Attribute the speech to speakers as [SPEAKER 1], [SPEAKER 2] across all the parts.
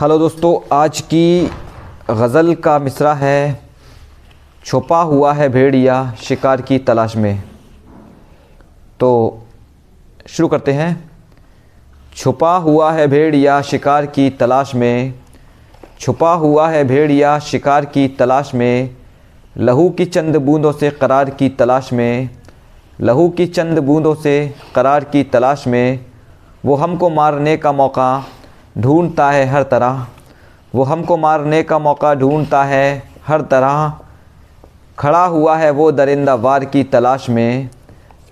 [SPEAKER 1] Hello दोस्तों, आज की गज़ल का मिसरा है, छुपा हुआ है भेड़िया शिकार की तलाश में। तो शुरू करते हैं। छुपा हुआ है भेड़िया शिकार की तलाश में, छुपा हुआ है भेड़िया शिकार की तलाश में, लहू की चंद बूंदों से करार की तलाश में, लहू की चंद बूंदों से करार की तलाश में, वो हमको मारने का मौका ढूंढता है हर तरह। वो हमको मारने का मौका ढूंढता है हर तरह। खड़ा हुआ है वो दरिंदा वार की तलाश में।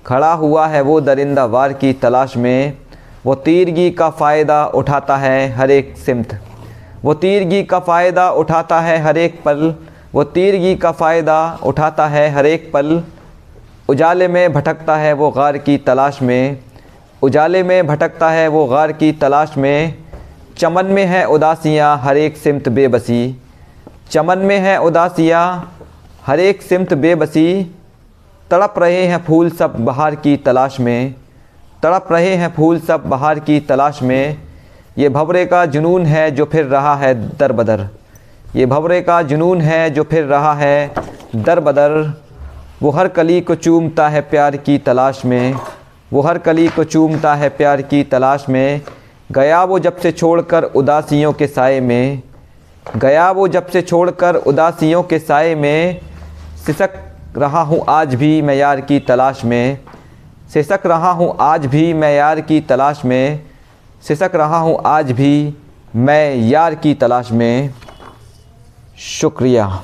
[SPEAKER 1] खड़ा हुआ है वो दरिंदा वार की तलाश में। वो तीरगी का फ़ायदा उठाता है हर एक सिमत। वो तीरगी का फ़ायदा उठाता है हर एक पल। वो तीरगी का फ़ायदा उठाता है हर एक पल। उजाले में भटकता है वो गार की तलाश में। उजाले में भटकता है वो गार की तलाश में। चमन में है उदासियाँ, हर एक सिमत बेबसी। चमन में है उदासियाँ, हर एक सिमत बेबसी। तड़प रहे हैं फूल सब बहार की तलाश में। तड़प रहे हैं फूल सब बहार की तलाश में। ये भवरे का जुनून है जो फिर रहा है दर बदर। ये भवरे का जुनून है जो फिर रहा है दर बदर। वो हर कली को चूमता है प्यार की तलाश में। वो हर कली को चूमता है प्यार की तलाश में। गया वो जब से छोड़कर उदासियों के साय में, गया वो जब से छोड़कर उदासियों के साय में, सिसक रहा हूँ आज भी मैं यार की तलाश में, सिसक रहा हूँ आज भी मैं यार की तलाश में, सिसक रहा हूँ आज भी मैं यार की तलाश में। शुक्रिया।